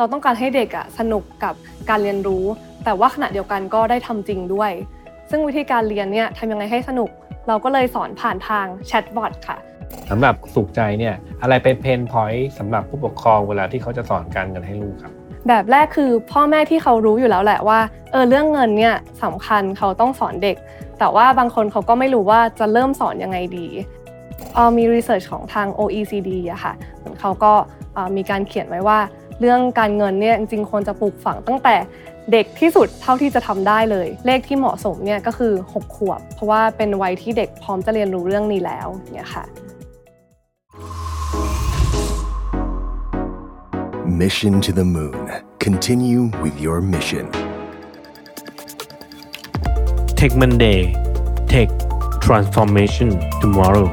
เราต้องการให้เด็กอะสนุกกับการเรียนรู้ แต่ว่าขณะเดียวกันก็ได้ทำจริงด้วย ซึ่งวิธีการเรียนเนี่ยทำยังไงให้สนุก เราก็เลยสอนผ่านทางแชทบอทค่ะสำหรับสุขใจเนี่ยอะไรเป็นเพนพอยต์สำหรับผู้ปกครองเวลาที่เขาจะสอนการเงินให้ลูกครับ แบบแรกคือพ่อแม่ที่เขารู้อยู่แล้วแหละว่าเออเรื่องเงินเนี่ยสำคัญเขาต้องสอนเด็ก แต่ว่าบางคนเขาก็ไม่รู้ว่าจะเริ่มสอนยังไงดีเอ่อมีรีเสิร์ชของทาง OECD อะค่ะเหมือนเขาก็เอ่อมีการเขียนไว้ว่า เรื่องการเงินเนี่ยจริงๆควรจะปลูกฝังตั้งแต่เด็กที่สุดเท่าที่จะทำได้เลย เลขที่เหมาะสมเนี่ยก็คือ 6 ขวบ เพราะว่าเป็นวัยที่เด็กพร้อมจะเรียนรู้เรื่องนี้แล้วเนี่ยค่ะ Mission to the Moon. Continue with your mission. Tech Monday Tech Transformation Tomorrow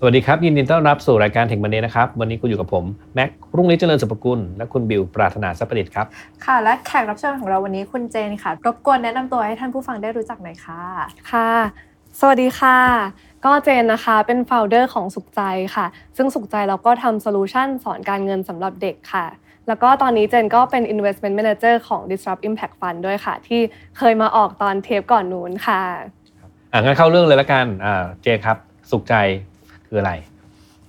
สวัสดีครับ ยินดีต้อนรับสู่รายการเทคมันเดนะครับ วันนี้คุณอยู่กับผม แม็กรุ่งฤทธิ์เจริญสุภกุล และคุณบิวปรารถนาสัพประดิษฐ์ครับค่ะและแขกรับเชิญของเราวันนี้คุณเจนค่ะ รบกวนแนะนำตัวให้ท่านผู้ฟังได้รู้จักหน่อยค่ะค่ะ สวัสดีค่ะ ก็เจนนะคะเป็นโฟลเดอร์ของสุขใจค่ะ ซึ่งสุขใจเราก็ทำ solution สอนการเงินสำหรับเด็กค่ะ แล้วก็ตอนนี้เจนก็เป็น Investment Manager ของ Disrupt Impact Fund ด้วยค่ะ ที่เคยมาออกตอนเทปก่อนนู้นค่ะอะงั้นเข้าเรื่องเลยละกันอ่าเจนครับสุขใจ คืออะไร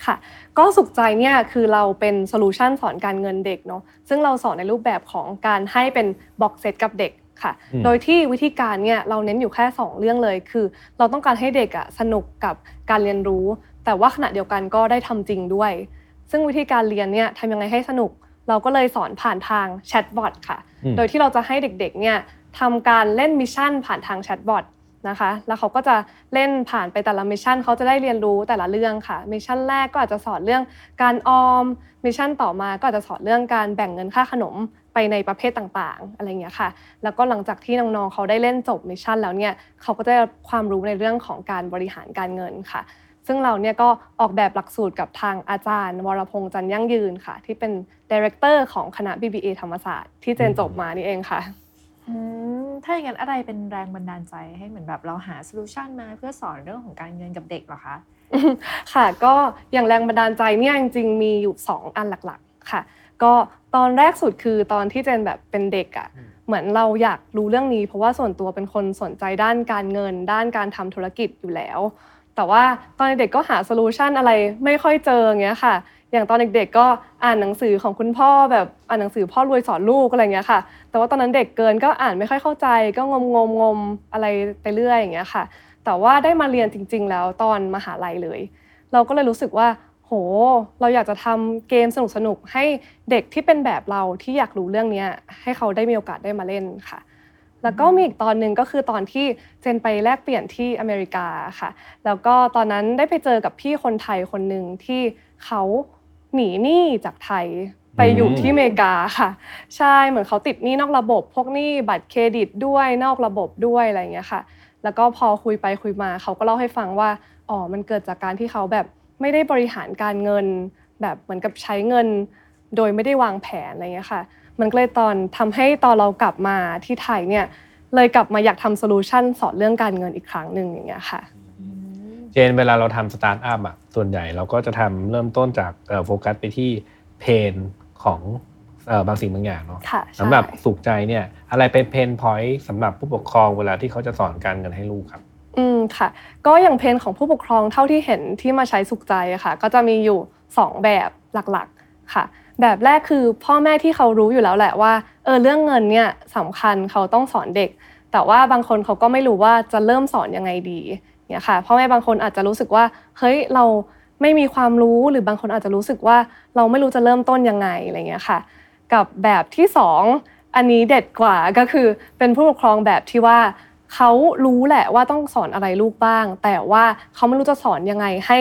ค่ะก็สุขใจเนี่ยคือเราเป็น solution สอนการเงินเด็กเนาะซึ่งเราสอนในรูปแบบของการให้เป็น box set กับเด็กค่ะอืมโดยที่วิธีการเนี่ยเราเน้นอยู่แค่ 2 เรื่องเลย คือ เราต้องการให้เด็กอะสนุกกับการเรียนรู้ แต่ว่าขณะเดียวกันก็ได้ทำจริงด้วย ซึ่งวิธีการเรียนเนี่ยทำยังไงให้สนุก เราก็เลยสอนผ่านทาง chatbot ค่ะอืมโดยที่เราจะให้เด็กๆเนี่ยทำการเล่น mission ผ่านทาง chatbot นะคะ แล้วเขาก็จะเล่นผ่านไปแต่ละ mission เขาจะได้เรียนรู้แต่ละเรื่องค่ะ mission แรกก็อาจจะสอนเรื่องการออม mission ต่อมาก็อาจจะสอนเรื่องการแบ่งเงินค่าขนมไปในประเภทต่างๆ อะไรเงี้ยค่ะ แล้วก็หลังจากที่น้องๆเขาได้เล่นจบ mission แล้วเนี่ยเขาก็จะได้ความรู้ในเรื่องของการบริหารการเงินค่ะ ซึ่งเราเนี่ยก็ออกแบบหลักสูตรกับทางอาจารย์ วรพงษ์จันยั่งยืนค่ะ ที่เป็น director ของคณะ BBA ธรรมศาสตร์ที่เจนจบมานี่เองค่ะ อืมถ้าอย่างนั้นอะไรเป็นแรงบันดาลใจให้เหมือนแบบเราหา solution มาเพื่อสอนเรื่องของการเงินกับเด็กเหรอคะ ค่ะก็อย่างแรงบันดาลใจเนี่ยจริงๆมีอยู่ 2 อันหลักๆค่ะ ก็ตอนแรกสุดคือตอนที่เจนแบบเป็นเด็กอะ่ะเหมือนเราอยากรู้เรื่องนี้ เพราะว่าส่วนตัวเป็นคนสนใจด้านการเงิน ด้านการทำธุรกิจอยู่แล้ว แต่ว่าตอนเด็กก็หาโซลูชันอะไรไม่ค่อยเจออย่างเงี้ยค่ะ อย่างตอนเด็กๆก็อ่านหนังสือของคุณพ่อแบบอ่านหนังสือพ่อรวยสอนลูกอะไรเงี้ยค่ะ แต่ว่าตอนนั้นเด็กเกินก็อ่านไม่ค่อยเข้าใจก็งมงมงมๆอะไรไปเรื่อยอย่างเงี้ยค่ะ แต่ว่าได้มาเรียนจริง ๆ แล้วตอนมหาลัยเลย เราก็เลยรู้สึกว่า โห เราอยากจะทำเกมสนุกๆให้เด็กที่เป็นแบบเราที่อยากรู้เรื่องเนี้ยให้เขาได้มีโอกาสได้มาเล่นค่ะแล้วก็มีอีกตอนหนึ่งก็คือตอนที่เจนไปแลกเปลี่ยนที่อเมริกาค่ะ แล้วก็ตอนนั้นได้ไปเจอกับพี่คนไทยคนหนึ่งที่เขา หนีหนี้จากไทยไปอยู่ที่อเมริกาค่ะ ใช่เหมือนเขาติดหนี้นอกระบบ พวกหนี้บัตรเครดิตด้วยนอกระบบด้วยอะไรอย่างเงี้ยค่ะ แล้วก็พอคุยไปคุยมาเขาก็เล่าให้ฟังว่าอ๋อมันเกิดจากการที่เขาแบบไม่ได้บริหารการเงิน แบบเหมือนกับใช้เงิน โดยไม่ได้วางแผนอะไรเงี้ยค่ะ มันก็เลยตอนทำให้ตอนเรากลับมาที่ไทยเนี่ยเลยกลับมาอยากทำ solution สอนเรื่องการเงินอีกครั้งหนึ่งอย่างเงี้ยค่ะ เจนเวลาเราทำสตาร์ทอัพอะ ส่วนใหญ่เราก็จะทำเริ่มต้นจากเอ่อโฟกัสไปที่ pain ของเอ่อบางสิ่งบางอย่างเนาะค่ะใช่สำหรับสุขใจเนี่ย อะไรเป็นเพนพอยต์สำหรับผู้ปกครองเวลาที่เขาจะสอนการเงินให้ลูกครับ อืมค่ะ ก็อย่างเพนของผู้ปกครองเท่าที่เห็นที่มาใช้สุขใจอะค่ะ ก็จะมีอยู่ 2 แบบหลักๆค่ะ แบบแรกคือพ่อแม่ที่เขารู้อยู่แล้วแหละว่าเออเรื่องเงินเนี่ยสำคัญเขาต้องสอนเด็ก แต่ว่าบางคนเขาก็ไม่รู้ว่าจะเริ่มสอนยังไงดีเนี่ยค่ะพ่อแม่บางคนอาจจะรู้สึกว่าเฮ้ยเรา ไม่มีความรู้หรือบางคนอาจจะรู้สึกว่าเราไม่รู้จะเริ่มต้นยังไงอะไรเงี้ยค่ะ กับแบบที่สองอันนี้เด็ดกว่าก็คือเป็นผู้ปกครองแบบที่ว่าเขารู้แหละว่าต้องสอนอะไรลูกบ้าง แต่ว่าเขาไม่รู้จะสอนยังไงให้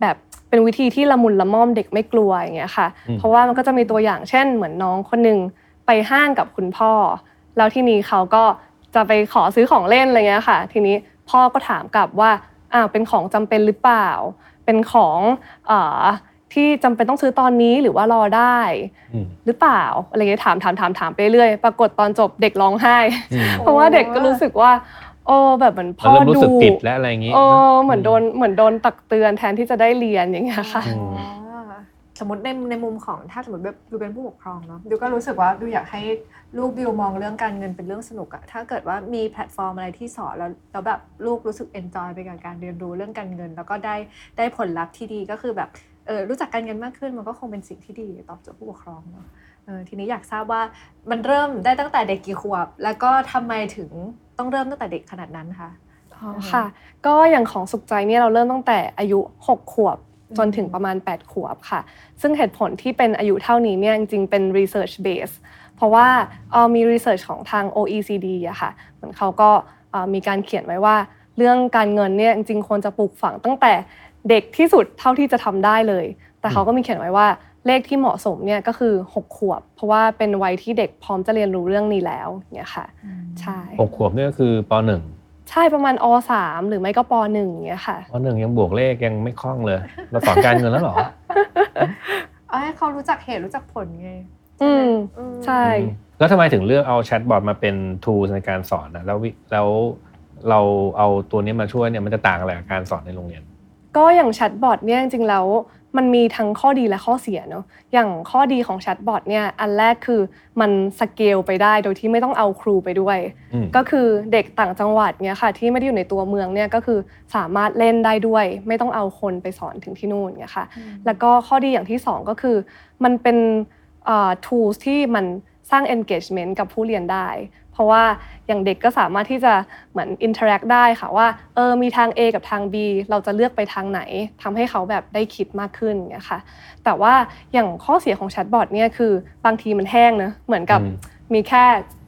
แบบเป็นวิธีที่ละมุนละม่อมเด็กไม่กลัวอย่างเงี้ยค่ะ เพราะว่ามันก็จะมีตัวอย่างเช่น เหมือนน้องคนหนึ่งไปห้างกับคุณพ่อ แล้วทีนี้เขาก็จะไปขอซื้อของเล่นอะไรเงี้ยค่ะ ทีนี้พ่อก็ถามกลับว่าอ้าวเป็นของจำเป็นหรือเปล่า เป็นของเอ่อที่จำเป็นต้องซื้อตอนนี้หรือว่ารอได้อืมหรือเปล่าอะไรเงี้ยถามถามถามถามไปเรื่อยปรากฏตอนจบเด็กร้องไห้อืมเพราะว่าเด็กก็รู้สึกว่าโอ้แบบเหมือนพ่เราอเริ่มรู้ดูสึกติดและอะไรอย่างงี้เออเหมือนโดนเหมือนโดนตักเตือนแทนที่จะได้เรียนอย่างเงี้ยค่ะอืม สมมติในในมุมของถ้าสมมติแบบดิวเป็นผู้ปกครองเนาะดิวก็รู้สึกว่าดิวอยากให้ลูกดิวมองเรื่องการเงินเป็นเรื่องสนุกอะถ้าเกิดว่ามีแพลตฟอร์มอะไรที่สอนแล้วแล้วแบบลูกรู้สึกเอนจอยไปกับการเรียนรู้เรื่องการเงิน แล้วก็ได้ได้ผลลัพธ์ที่ดีก็คือแบบเออรู้จักการเงินมากขึ้นมันก็คงเป็นสิ่งที่ดีตอบโจทย์ผู้ปกครองเนาะเออทีนี้อยากทราบว่ามันเริ่มได้ตั้งแต่เด็กกี่ขวบ แล้วก็ทำไมถึงต้องเริ่มตั้งแต่เด็กขนาดนั้นคะอ๋อค่ะ ก็อย่างของสุขใจเนี่ยเราเริ่มตั้งแต่อายุ 6 ขวบ จนถึงประมาณ 8 ขวบค่ะ ซึ่งเหตุผลที่เป็นอายุเท่านี้เนี่ยจริงๆเป็น research base เพราะว่าเอ่อมี research ของทาง OECD อะค่ะเหมือนเขาก็เอ่อมีการเขียนไว้ว่า เรื่องการเงินเนี่ยจริงๆควรจะปลูกฝังตั้งแต่เด็กที่สุดเท่าที่จะทำได้เลย แต่เขาก็มีเขียนไว้ว่าเลขที่เหมาะสมเนี่ยก็คือ 6 ขวบ เพราะว่าเป็นวัยที่เด็กพร้อมจะเรียนรู้เรื่องนี้แล้วเนี่ยค่ะใช่หกขวบนี่ก็คือปหนึ่ง ใช่ประมาณอสามหรือไม่ก็ปหนึ่งเงี้ยค่ะปหนึ่งยังบวกเลขยังไม่คล่องเลย เราสอนการเงินแล้วเหรอเอาให้เขารู้จักเหตุรู้จักผลไงอืมอืมใช่อืมแล้วทำไมถึงเลือกเอา chatbot มาเป็น tools ในการสอนนะแล้ววิแล้วเราเอาตัวนี้มาช่วยเนี่ยมันจะต่างอะไรกับการสอนในโรงเรียน ก็อย่าง chatbot เนี่ยจริงๆแล้ว มันมีทั้งข้อดีและข้อเสียเนาะอย่างข้อดีของ chatbot เนี่ยอันแรกคือมันสเกลไปได้โดยที่ไม่ต้องเอาครูไปด้วยอืมก็คือเด็กต่างจังหวัดเนี่ยค่ะที่ไม่ได้อยู่ในตัวเมืองเนี่ยก็คือสามารถเล่นได้ด้วย ไม่ต้องเอาคนไปสอนถึงที่นู่นเนี่ยค่ะแล้วก็ข้อดีอย่างที่สองก็คือ มันเป็นเอ่อ tools ที่มัน สร้าง engagement กับผู้เรียนได้ เพราะว่าอย่างเด็กก็สามารถที่จะเหมือน interact ได้ค่ะว่าเออมีทาง A กับทาง B เราจะเลือกไปทางไหนทำให้เขาแบบได้คิดมากขึ้นอย่างเงี้ยค่ะแต่ว่าอย่างข้อเสียของแชทบอทเนี่ยคือบางทีมันแห้งเนอะเหมือนกับอืมมีแค่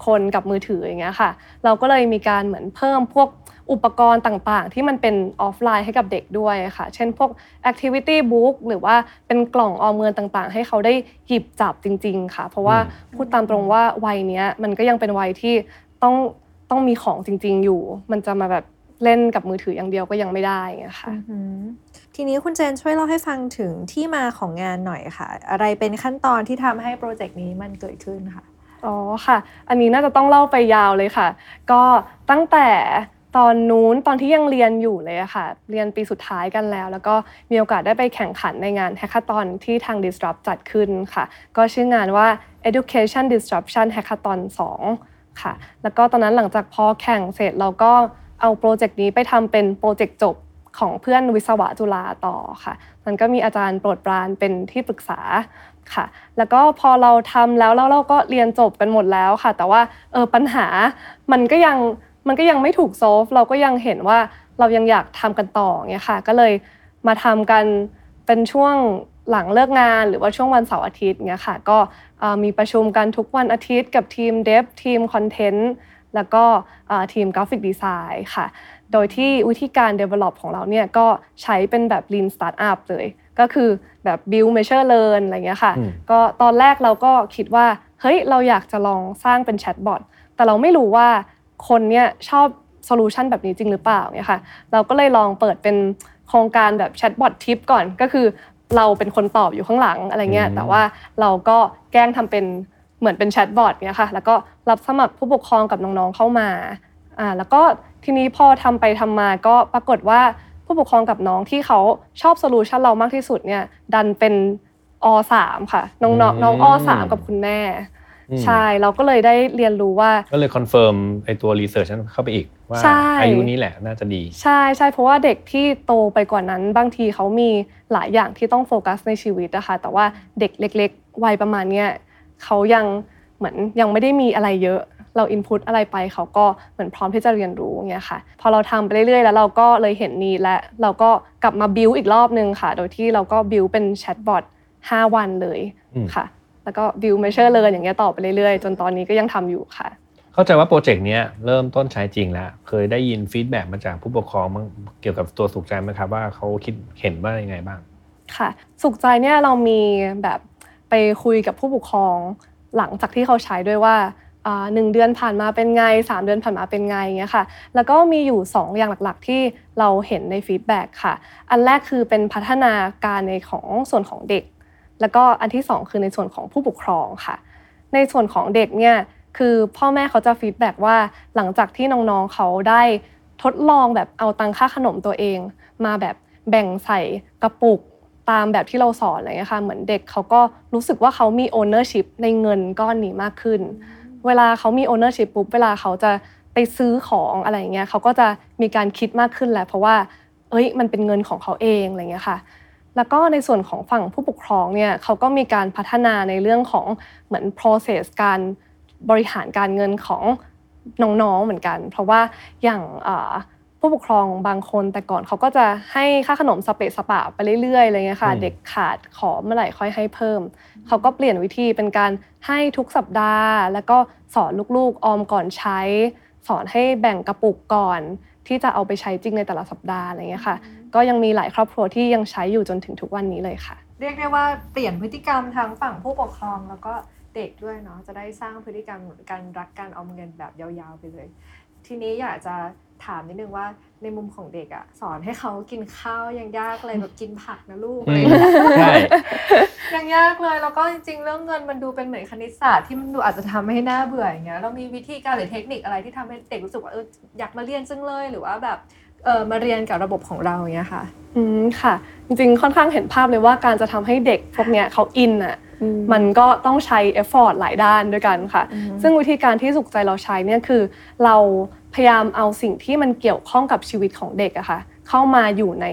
คนกับมือถืออย่างเงี้ยค่ะ เราก็เลยมีการเหมือนเพิ่มพวก อุปกรณ์ต่างๆ ที่มันเป็นออฟไลน์ให้กับเด็กด้วยค่ะ เช่นพวก activity book หรือว่าเป็นกล่องออมเงินต่างๆ ให้เขาได้หยิบจับจริง ๆ ค่ะ เพราะว่าอืมพูดตามตรงว่าวัยเนี้ยมันก็ยังเป็นวัยที่ต้องต้องมีของจริง ๆ อยู่ มันจะมาแบบเล่นกับมือถืออย่างเดียวก็ยังไม่ได้อย่างเงี้ยค่ะอือหือทีนี้คุณเจนช่วยเล่าให้ฟังถึงที่มาของงานหน่อยค่ะ อะไรเป็นขั้นตอนที่ทำให้โปรเจกต์นี้มันเกิดขึ้นค่ะอ๋อค่ะ อันนี้น่าจะต้องเล่าไปยาวเลยค่ะ ก็ตั้งแต่ ตอนนู้นตอนที่ยังเรียนอยู่เลยอะค่ะ เรียนปีสุดท้ายกันแล้ว แล้วก็มีโอกาสได้ไปแข่งขันในงาน Hackathon ที่ทาง Disrupt จัดขึ้นค่ะ ก็ชื่องานว่า Education Disruption Hackathon 2 ค่ะ แล้วก็ตอนนั้นหลังจากพอแข่งเสร็จเราก็เอาโปรเจกต์นี้ไปทำเป็นโปรเจกต์จบของเพื่อนวิศวะจุฬาต่อค่ะ มันก็มีอาจารย์โปรดปรานเป็นที่ปรึกษาค่ะ แล้วก็พอเราทำแล้วแล้วเราก็เรียนจบกันหมดแล้วค่ะ แต่ว่าเออปัญหามันก็ยัง มันก็ยังไม่ถูก solve เราก็ยังเห็นว่าเรายังอยากทำกันต่อเงี้ยค่ะ ก็เลยมาทำกันเป็นช่วงหลังเลิกงานหรือว่าช่วงวันเสาร์อาทิตย์เงี้ยค่ะ ก็เอ่อมีประชุมกันทุกวันอาทิตย์กับทีม dev ทีม content แล้วก็เอ่อทีม graphic design ค่ะ โดยที่วิธีการ develop ของเราเนี่ยก็ใช้เป็นแบบ lean startup เลย ก็คือแบบ build measure learn อะไรเงี้ยค่ะอืมก็ตอนแรกเราก็คิดว่า เฮ้ย เราอยากจะลองสร้างเป็น chatbot แต่เราไม่รู้ว่า คนเนี่ยชอบ solution แบบนี้จริงหรือเปล่าเนี่ยค่ะเราก็เลยลองเปิดเป็นโครงการแบบ chatbot ทิพย์ก่อนก็คือ เราเป็นคนตอบอยู่ข้างหลังอะไรเงี้ยอืมแต่ว่าเราก็แกล้งทำเป็นเหมือนเป็น chatbot เนี่ยค่ะแล้วก็รับสมัครผู้ปกครองกับน้องๆเข้ามาอ่าแล้วก็ทีนี้พอทำไปทำมาก็ปรากฏว่าผู้ปกครองกับน้องที่เขาชอบ solution เรามากที่สุดเนี่ยดันเป็นอสามค่ะน้องๆอืมน้องอสามกับคุณแม่อืม ใช่เราก็เลยได้เรียนรู้ว่า ก็เลย confirm ไอตัว research นั้นเข้าไปอีก ว่าใช่อายุนี้แหละน่าจะดี ใช่ใช่เพราะว่าเด็กที่โตไปกว่านั้น บางทีเขามีหลายอย่างที่ต้องโฟกัสในชีวิตนะคะแต่ว่าเด็กเล็ก ๆ วัยประมาณเนี้ยเขายังเหมือนยังไม่ได้มีอะไรเยอะเรา input อะไรไปเขาก็เหมือนพร้อมที่จะเรียนรู้เงี้ยค่ะ พอเราทำไปเรื่อยๆ แล้วเราก็เลยเห็น need และเราก็กลับมาบิวอีกรอบนึงค่ะ โดยที่เราก็บิวเป็น chatbot 5วันเลยอืมค่ะ แล้วก็ build measure learn อย่างเงี้ยต่อไปเรื่อยๆ จนตอนนี้ก็ยังทำอยู่ค่ะ เข้าใจว่า project เนี้ยเริ่มต้นใช้จริงแล้ว เคยได้ยิน feedback มาจากผู้ปกครองบ้างเกี่ยวกับตัวสุขใจไหมครับว่าเขาคิดเห็นว่ายังไงบ้าง ค่ะ สุขใจเนี่ยเรามีแบบไปคุยกับผู้ปกครองหลังจากที่เขาใช้ด้วยว่าอ่าหนึ่งเดือนผ่านมาเป็นไงสามเดือนผ่านมาเป็นไงเงี้ยค่ะ แล้วก็มีอยู่ 2 อย่างหลักๆ ที่เราเห็นใน feedback ค่ะ อันแรกคือเป็นพัฒนาการในของส่วนของเด็ก แล้วก็อันที่ 2 คือในส่วนของผู้ปกครองค่ะ ในส่วนของเด็กเนี่ยคือพ่อแม่เขาจะ feedback ว่าหลังจากที่น้องๆเขาได้ทดลองแบบเอาตังค่าขนมตัวเอง มาแบบแบ่งใส่กระปุกตามแบบที่เราสอนอะไรเงี้ยค่ะเหมือนเด็กเขาก็รู้สึกว่าเขามี ownership ในเงินก้อนนี้มากขึ้น เวลาเขามี ownership ปุ๊บเวลาเขาจะไปซื้อของอะไรเงี้ยเขาก็จะมีการคิดมากขึ้นแหละเพราะว่า เอ้ยมันเป็นเงินของเขาเองอะไรเงี้ยค่ะ แล้วก็ในส่วนของฝั่งผู้ปกครองเนี่ยเขาก็มีการพัฒนาในเรื่องของเหมือน process การบริหารการเงินของน้องๆเหมือนกัน เพราะว่าอย่างอ่าผู้ปกครองบางคนแต่ก่อนเขาก็จะให้ค่าขนมสเปะสปะไปเรื่อยๆอะไรเงี้ยค่ะอืมเด็กขาดขอเมื่อไหร่ค่อยให้เพิ่ม เขาก็เปลี่ยนวิธีเป็นการให้ทุกสัปดาห์ แล้วก็สอนลูกๆออมก่อนใช้ สอนให้แบ่งกระปุกก่อน ที่จะเอาไปใช้จริงในแต่ละสัปดาห์อะไรเงี้ยค่ะ ก็ยังมีหลายครอบครัวที่ยังใช้อยู่จนถึงทุกวันนี้เลยค่ะ เรียกได้ว่าเปลี่ยนพฤติกรรมทั้งฝั่งผู้ปกครองแล้วก็เด็กด้วยเนาะจะได้สร้างพฤติกรรมการรักการออมเงินแบบยาวๆไปเลย ทีนี้อยากจะ ถามนิดนึงว่าในมุมของเด็กอะสอนให้เขากินข้าวยังยากเลยแบบกินผักนะลูกอือะไรมอย่างเงี้ยใช่ยังยากเลยแล้วก็จริงๆ เรื่องเงินมันดูเป็นเหมือนคณิตศาสตร์ที่มันดูอาจจะทำให้น่าเบื่ออย่างเงี้ยเรามีวิธีการหรือเทคนิคอะไรที่ทำให้เด็กรู้สึกว่าเอออยากมาเรียนจังเลยหรือว่าแบบเออมาเรียนกับระบบของเราอย่างเงี้ยค่ะ อืมค่ะ จริงๆ ค่อนข้างเห็นภาพเลยว่าการจะทำให้เด็กพวกเนี้ยเขาอินอะมันก็ต้องใช้เอฟฟอร์ตหลายด้านด้วยกันค่ะอืมซึ่งวิธีการที่สุขใจเราใช้เนี่ยคือเรา พยายามเอาสิ่งที่มันเกี่ยวข้องกับชีวิตของเด็กอะค่ะเข้ามาอยู่ใน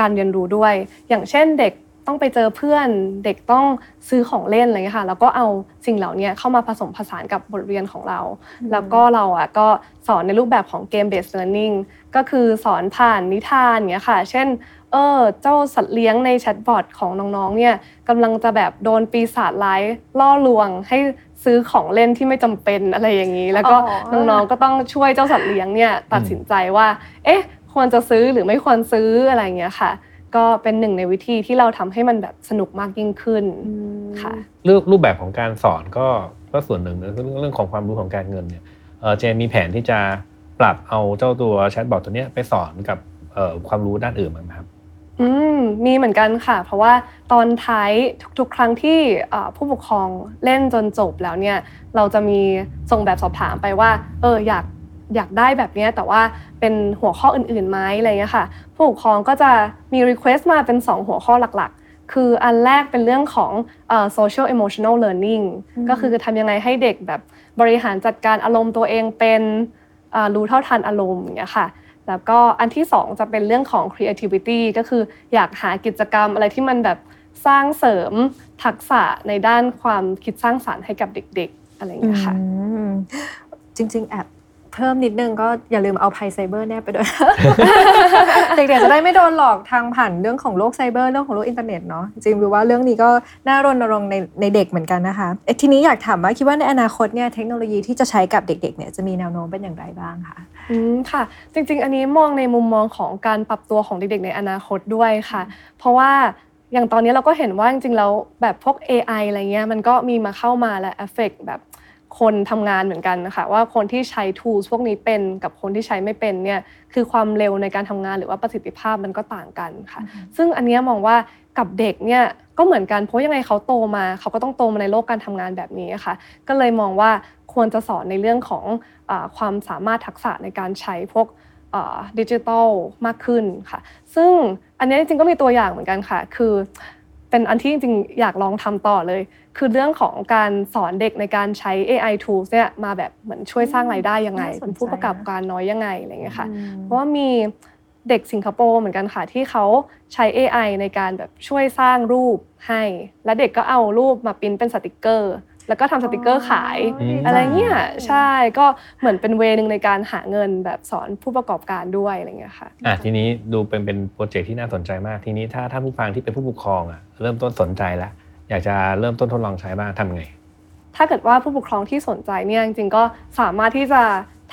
การเรียนรู้ด้วย อย่างเช่นเด็ก ต้องไปเจอเพื่อนเด็กต้องซื้อของเล่นอะไรเงี้ยค่ะ แล้วก็เอาสิ่งเหล่านี้เข้ามาผสมผสานกับบทเรียนของเรา แล้วก็เราอะก็สอนในรูปแบบของเกม based learning ก็คือสอนผ่านนิทานอย่างเงี้ยค่ะ เช่นเออเจ้าสัตว์เลี้ยงในแชทบอทของน้องๆเนี่ยกำลังจะแบบโดนปีศาจร้ายล่อลวงให้ซื้อของเล่นที่ไม่จำเป็นอะไรอย่างนี้ แล้วก็อ๋อน้องๆก็ต้องช่วยเจ้าสัตว์เลี้ยงเนี่ยตัดสินใจว่า เอ๊ะ ควรจะซื้อหรือไม่ควรซื้ออะไรอย่างเงี้ยค่ะ ก็เป็นหนึ่งในวิธีที่เราทำให้มันแบบสนุกมากยิ่งขึ้นค่ะเลือกรูปแบบของการสอนก็ก็ส่วนหนึ่งนะเรื่องเรื่องของความรู้ของการเงินเนี่ยเอ่อเจนมีแผนที่จะปรับเอาเจ้าตัวแชทบอทตัวเนี้ยไปสอนกับเอ่อความรู้ด้านอื่นบ้างไหมครับอืมมีเหมือนกันค่ะ เพราะว่าตอนท้ายทุกๆ ครั้งที่เอ่อผู้ปกครองเล่นจนจบแล้วเนี่ย เราจะมีส่งแบบสอบถามไปว่า เอออยาก อยากได้แบบเนี้ยแต่ว่าเป็นหัวข้ออื่นๆไหมอะไรเงี้ยค่ะ ผู้ปกครองก็จะมี request มาเป็น 2 หัวข้อหลักๆ คืออันแรกเป็นเรื่องของเอ่อ social emotional learning ก็คือทำยังไงให้เด็กแบบบริหารจัดการอารมณ์ตัวเองเป็นเอ่อรู้เท่าทันอารมณ์อย่างเงี้ยค่ะแล้วก็อันที่สองจะเป็นเรื่องของ creativity ก็คืออยากหากิจกรรมอะไรที่มันแบบสร้างเสริมทักษะในด้านความคิดสร้างสรรค์ให้กับเด็ก ๆ อะไรอย่างเงี้ยค่ะอืมจริง ๆ แอบ เพิ่มนิดนึงก็อย่าลืมเอาภัยไซเบอร์แนบไปด้วย เด็กๆจะได้ไม่โดนหลอกทางผ่านเรื่องของโลกไซเบอร์เรื่องของโลกอินเทอร์เน็ตเนาะจริงๆวิวว่าเรื่องนี้ก็น่ารณรงค์ในในเด็กเหมือนกันนะคะเอ๊ะทีนี้อยากถามว่าคิดว่าในอนาคตเนี่ยเทคโนโลยีที่จะใช้กับเด็กๆเนี่ยจะมีแนวโน้มเป็นอย่างไรบ้างคะอืมค่ะ จริง ๆ อันนี้มองในมุมมองของการปรับตัวของเด็กๆ ในอนาคตด้วยค่ะ เพราะว่าอย่างตอนนี้เราก็เห็นว่าจริงๆแล้วแบบพวก AI อะไรเงี้ยมันก็มีมาเข้ามาและเอฟเฟกแบบ คนทำงานเหมือนกันนะคะว่าคนที่ใช้ tools พวกนี้เป็นกับคนที่ใช้ไม่เป็นเนี่ยคือความเร็วในการทำงานหรือว่าประสิทธิภาพมันก็ต่างกันค่ะ ซึ่งอันเนี้ยมองว่ากับเด็กเนี่ยก็เหมือนกันเพราะยังไงเขาโตมา เขาก็ต้องโตมาในโลกการทำงานแบบนี้ค่ะ ก็เลยมองว่าควรจะสอนในเรื่องของอาความสามารถทักษะในการใช้พวกดิจิทัลมากขึ้นค่ะ ซึ่งอันเนี้ยจริงๆก็มีตัวอย่างเหมือนกันค่ะ คือ เป็นอันที่จริงๆอยากลองทำต่อเลย คือเรื่องของการสอนเด็กในการใช้ AI tools เนี่ยมาแบบเหมือนช่วยสร้างรายได้ยังไงน่าสนใจ เป็นผู้ประกอบการน้อยยังไงอะไรอย่างเงี้ยค่ะอืมเพราะว่ามีเด็กสิงคโปร์เหมือนกันค่ะ ที่เขาใช้ AI ในการแบบช่วยสร้างรูปให้ และเด็กก็เอารูปมาปริ้นเป็นสติกเกอร์ แล้วก็ทำสติกเกอร์ขายอืมอะไรเงี้ยใช่ก็เหมือนเป็นเวนึงในการหาเงินแบบสอนผู้ประกอบการด้วยอะไรเงี้ยค่ะอะทีนี้ดูเป็นเป็นโปรเจกต์ที่น่าสนใจมากทีนี้ถ้าถ้าผู้ฟังที่เป็นผู้ปกครองอะเริ่มต้นสนใจแล้วอยากจะเริ่มต้นทดลองใช้บ้างทำไง ถ้าเกิดว่าผู้ปกครองที่สนใจเนี่ยจริงๆก็สามารถที่จะ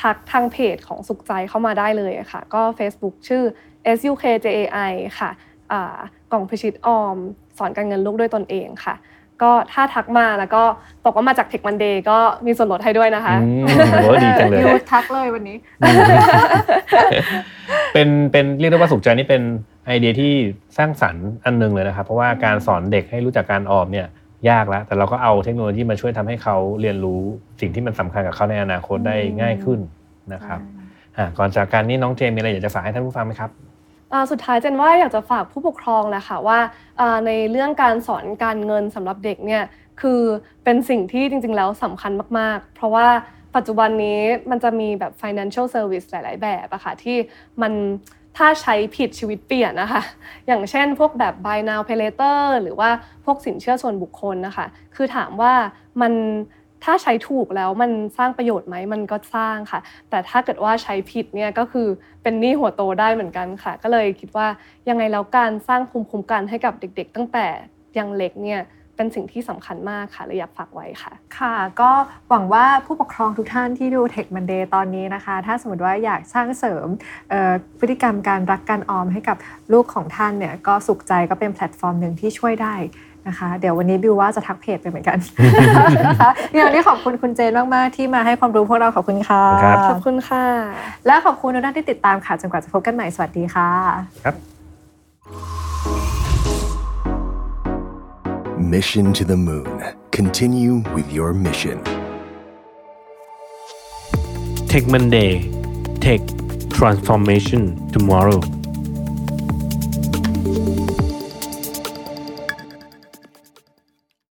ทักทางเพจของสุขใจเข้ามาได้เลยอะค่ะ ก็ Facebook ชื่อ SUKJAI ค่ะอ่ากล่องพิชิตออม สอนการเงินลูกด้วยตนเองค่ะ ก็ถ้าทักมาแล้วก็บอกว่ามาจาก Tech Monday ก็มีส่วนลดให้ด้วยนะคะอืมโหดีจังเลยยูทักเลยวันนี้ เป็นเป็นเรียกได้ว่าสุขใจนี่เป็นไอเดียที่สร้างสรรค์อันหนึงเลยนะครับ เพราะว่าการสอนเด็กให้รู้จักการออมเนี่ยยากแล้ว แต่เราก็เอาเทคโนโลยีมาช่วยทำให้เขาเรียนรู้สิ่งที่มันสำคัญกับเขาในอนาคตได้ง่ายขึ้นนะครับอะก่อนจากการนี้น้องเจมมีอะไรอยากจะฝากให้ท่านผู้ฟังไหมครับอ่า สุดท้ายเจนว่าอยากจะฝากผู้ปกครองแหละค่ะว่าในเรื่องการสอนการเงินสำหรับเด็กเนี่ยคือเป็นสิ่งที่จริง ๆ แล้วสำคัญมาก ๆ เพราะว่าปัจจุบันนี้มันจะมีแบบ financial service หลาย ๆ แบบอะค่ะที่มันถ้าใช้ผิดชีวิตเปลี่ยนนะคะ อย่างเช่นพวกแบบ buy now pay later หรือว่าพวกสินเชื่อส่วนบุคคลนะคะ คือถามว่ามัน ถ้าใช้ถูกแล้วมันสร้างประโยชน์ไหมมันก็สร้างค่ะ แต่ถ้าเกิดว่าใช้ผิดเนี่ยก็คือเป็นหนี้หัวโตได้เหมือนกันค่ะ ก็เลยคิดว่ายังไงแล้วการสร้างภูมิคุ้มกันให้กับเด็ก ๆ ตั้งแต่ยังเล็กเนี่ยเป็นสิ่งที่สำคัญมากค่ะเลยอยากฝากไว้ค่ะ ค่ะ ก็หวังว่าผู้ปกครองทุกท่านที่ดู Tech Monday ตอนนี้นะคะ ถ้าสมมติว่าอยากสร้างเสริมพฤติกรรมการรักการออมให้กับลูกของท่านเนี่ยก็สุขใจก็เป็นแพลตฟอร์มหนึ่งที่ช่วยได้ นะคะ เดี๋ยววันนี้บิวว่าจะทักเพจไปเหมือนกันนะคะอย่างวันนี้ขอบคุณคุณเจนมากๆที่มาให้ความรู้พวกเราขอบคุณค่ะครับขอบคุณค่ะ และขอบคุณทุกท่านที่ติดตามค่ะจนกว่าจะพบกันใหม่สวัสดีค่ะครับ Mission to the Moon. Continue with your mission. Tech Monday Tech Transformation Tomorrow